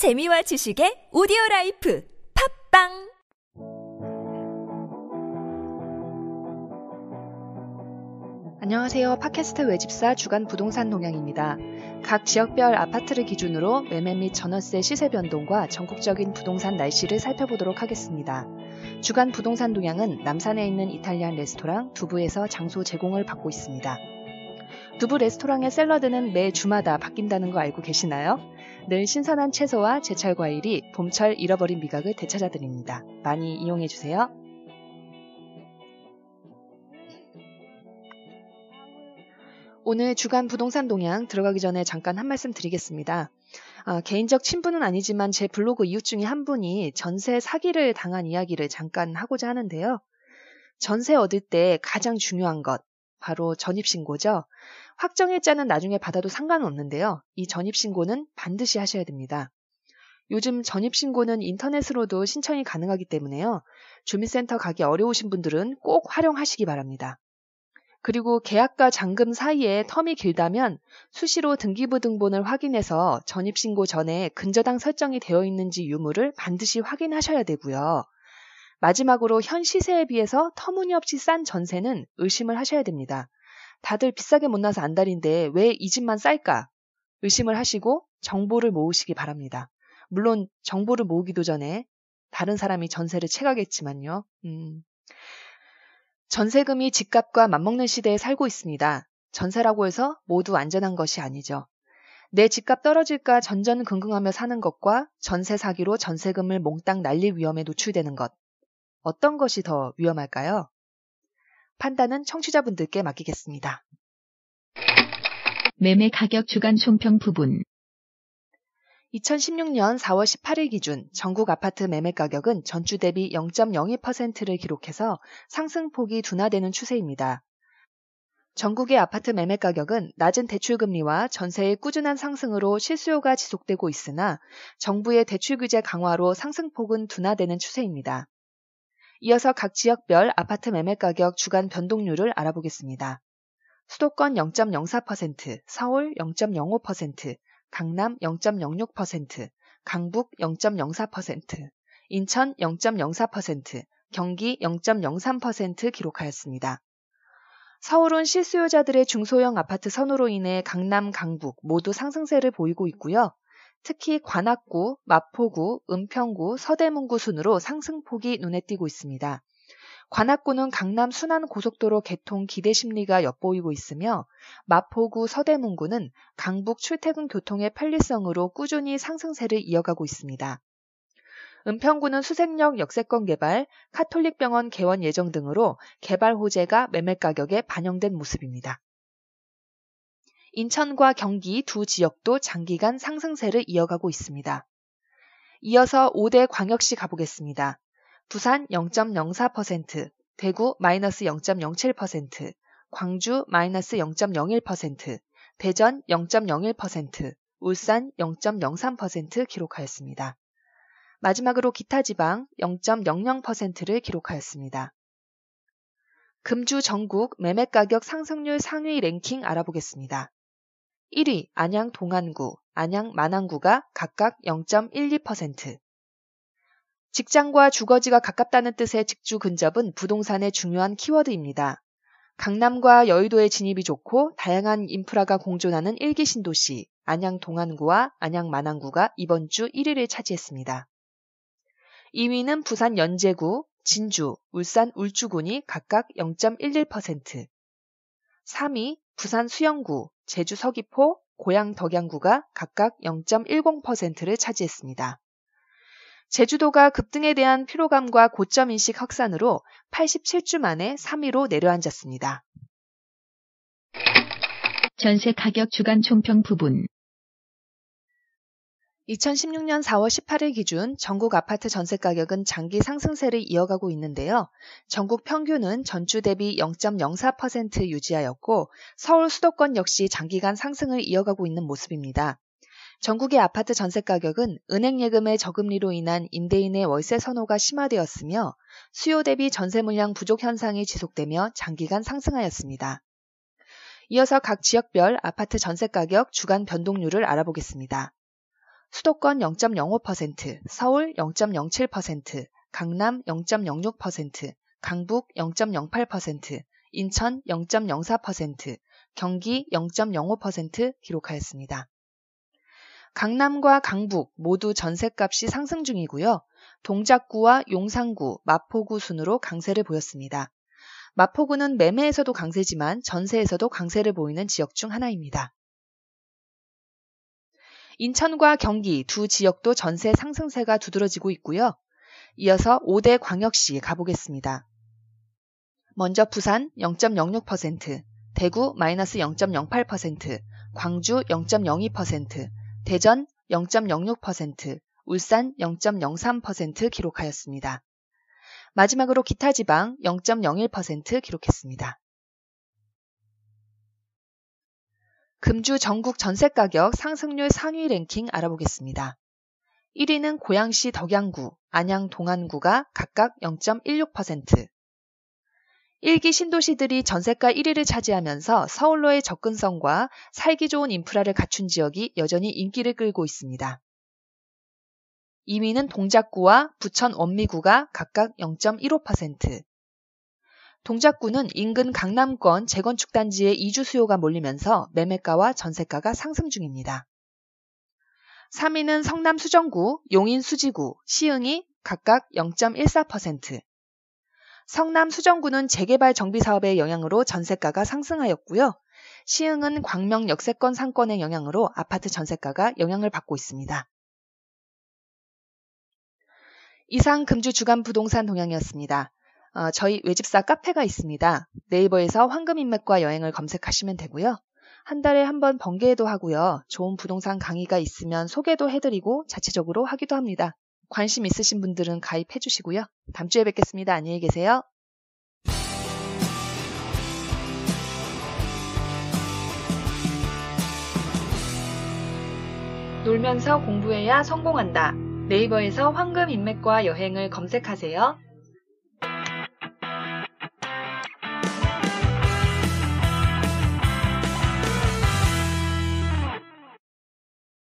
재미와 지식의 오디오 라이프 팟빵 안녕하세요. 팟캐스트 외집사 주간 부동산 동향입니다. 각 지역별 아파트를 기준으로 매매 및 전월세 시세 변동과 전국적인 부동산 날씨를 살펴보도록 하겠습니다. 주간 부동산 동향은 남산에 있는 이탈리안 레스토랑 두부에서 장소 제공을 받고 있습니다. 두부 레스토랑의 샐러드는 매 주마다 바뀐다는 거 알고 계시나요? 늘 신선한 채소와 제철 과일이 봄철 잃어버린 미각을 되찾아드립니다. 많이 이용해주세요. 오늘 주간 부동산 동향 들어가기 전에 잠깐 한 말씀 드리겠습니다. 아, 개인적 친분은 아니지만 제 블로그 이웃 중에 한 분이 전세 사기를 당한 이야기를 잠깐 하고자 하는데요. 전세 얻을 때 가장 중요한 것, 바로 전입신고죠. 확정일자는 나중에 받아도 상관은 없는데요. 이 전입신고는 반드시 하셔야 됩니다. 요즘 전입신고는 인터넷으로도 신청이 가능하기 때문에요. 주민센터 가기 어려우신 분들은 꼭 활용하시기 바랍니다. 그리고 계약과 잔금 사이에 텀이 길다면 수시로 등기부 등본을 확인해서 전입신고 전에 근저당 설정이 되어 있는지 유무를 반드시 확인하셔야 되고요. 마지막으로 현 시세에 비해서 터무니없이 싼 전세는 의심을 하셔야 됩니다. 다들 비싸게 못 나서 안달인데 왜 이 집만 쌀까? 의심을 하시고 정보를 모으시기 바랍니다. 물론 정보를 모으기도 전에 다른 사람이 전세를 채가겠지만요. 음. 전세금이 집값과 맞먹는 시대에 살고 있습니다. 전세라고 해서 모두 안전한 것이 아니죠. 내 집값 떨어질까 전전긍긍하며 사는 것과 전세 사기로 전세금을 몽땅 날릴 위험에 노출되는 것. 어떤 것이 더 위험할까요? 판단은 청취자분들께 맡기겠습니다. 매매 가격 주간 총평 부분 2016년 4월 18일 기준 전국 아파트 매매 가격은 전주 대비 0.02%를 기록해서 상승폭이 둔화되는 추세입니다. 전국의 아파트 매매 가격은 낮은 대출금리와 전세의 꾸준한 상승으로 실수요가 지속되고 있으나 정부의 대출 규제 강화로 상승폭은 둔화되는 추세입니다. 이어서 각 지역별 아파트 매매 가격 주간 변동률을 알아보겠습니다. 수도권 0.04%, 서울 0.05%, 강남 0.06%, 강북 0.04%, 인천 0.04%, 경기 0.03% 기록하였습니다. 서울은 실수요자들의 중소형 아파트 선호로 인해 강남, 강북 모두 상승세를 보이고 있고요. 특히 관악구, 마포구, 은평구, 서대문구 순으로 상승폭이 눈에 띄고 있습니다. 관악구는 강남 순환 고속도로 개통 기대 심리가 엿보이고 있으며 마포구 서대문구는 강북 출퇴근 교통의 편리성으로 꾸준히 상승세를 이어가고 있습니다. 은평구는 수색역 역세권 개발, 카톨릭병원 개원 예정 등으로 개발 호재가 매매 가격에 반영된 모습입니다. 인천과 경기 두 지역도 장기간 상승세를 이어가고 있습니다. 이어서 5대 광역시 가보겠습니다. 부산 0.04%, 대구 마이너스 0.07%, 광주 마이너스 0.01%, 대전 0.01%, 울산 0.03% 기록하였습니다. 마지막으로 기타 지방 0.00%를 기록하였습니다. 금주 전국 매매 가격 상승률 상위 랭킹 알아보겠습니다. 1위 안양 동안구, 안양 만안구가 각각 0.12%, 직장과 주거지가 가깝다는 뜻의 직주 근접은 부동산의 중요한 키워드입니다. 강남과 여의도의 진입이 좋고 다양한 인프라가 공존하는 일기 신도시 안양 동안구와 안양 만안구가 이번 주 1위를 차지했습니다. 2위는 부산 연제구, 진주, 울산 울주군이 각각 0.11%, 3위 부산 수영구, 제주 서귀포, 고양 덕양구가 각각 0.10%를 차지했습니다. 제주도가 급등에 대한 피로감과 고점 인식 확산으로 87주 만에 3위로 내려앉았습니다. 전세 가격 주간 총평 부분 2016년 4월 18일 기준 전국 아파트 전세 가격은 장기 상승세를 이어가고 있는데요. 전국 평균은 전주 대비 0.04% 유지하였고 서울 수도권 역시 장기간 상승을 이어가고 있는 모습입니다. 전국의 아파트 전세 가격은 은행 예금의 저금리로 인한 임대인의 월세 선호가 심화되었으며 수요 대비 전세 물량 부족 현상이 지속되며 장기간 상승하였습니다. 이어서 각 지역별 아파트 전세 가격 주간 변동률을 알아보겠습니다. 수도권 0.05%, 서울 0.07%, 강남 0.06%, 강북 0.08%, 인천 0.04%, 경기 0.05% 기록하였습니다. 강남과 강북 모두 전셋값이 상승 중이고요. 동작구와 용산구, 마포구 순으로 강세를 보였습니다. 마포구는 매매에서도 강세지만 전세에서도 강세를 보이는 지역 중 하나입니다. 인천과 경기 두 지역도 전세 상승세가 두드러지고 있고요. 이어서 5대 광역시 가보겠습니다. 먼저 부산 0.06%, 대구 마이너스 0.08%, 광주 0.02%, 대전 0.06%, 울산 0.03% 기록하였습니다. 마지막으로 기타 지방 0.01% 기록했습니다. 금주 전국 전세 가격 상승률 상위 랭킹 알아보겠습니다. 1위는 고양시 덕양구, 안양 동안구가 각각 0.16%. 1기 신도시들이 전세가 1위를 차지하면서 서울로의 접근성과 살기 좋은 인프라를 갖춘 지역이 여전히 인기를 끌고 있습니다. 2위는 동작구와 부천 원미구가 각각 0.15%. 동작구는 인근 강남권 재건축 단지의 이주 수요가 몰리면서 매매가와 전세가가 상승 중입니다. 3위는 성남 수정구, 용인 수지구, 시흥이 각각 0.14%. 성남 수정구는 재개발 정비 사업의 영향으로 전세가가 상승하였고요. 시흥은 광명 역세권 상권의 영향으로 아파트 전세가가 영향을 받고 있습니다. 이상 금주 주간 부동산 동향이었습니다. 어, 저희 외집사 카페가 있습니다. 네이버에서 황금인맥과 여행을 검색하시면 되고요. 한 달에 한 번 번개도 하고요. 좋은 부동산 강의가 있으면 소개도 해드리고 자체적으로 하기도 합니다. 관심 있으신 분들은 가입해 주시고요. 다음 주에 뵙겠습니다. 안녕히 계세요. 놀면서 공부해야 성공한다. 네이버에서 황금 인맥과 여행을 검색하세요.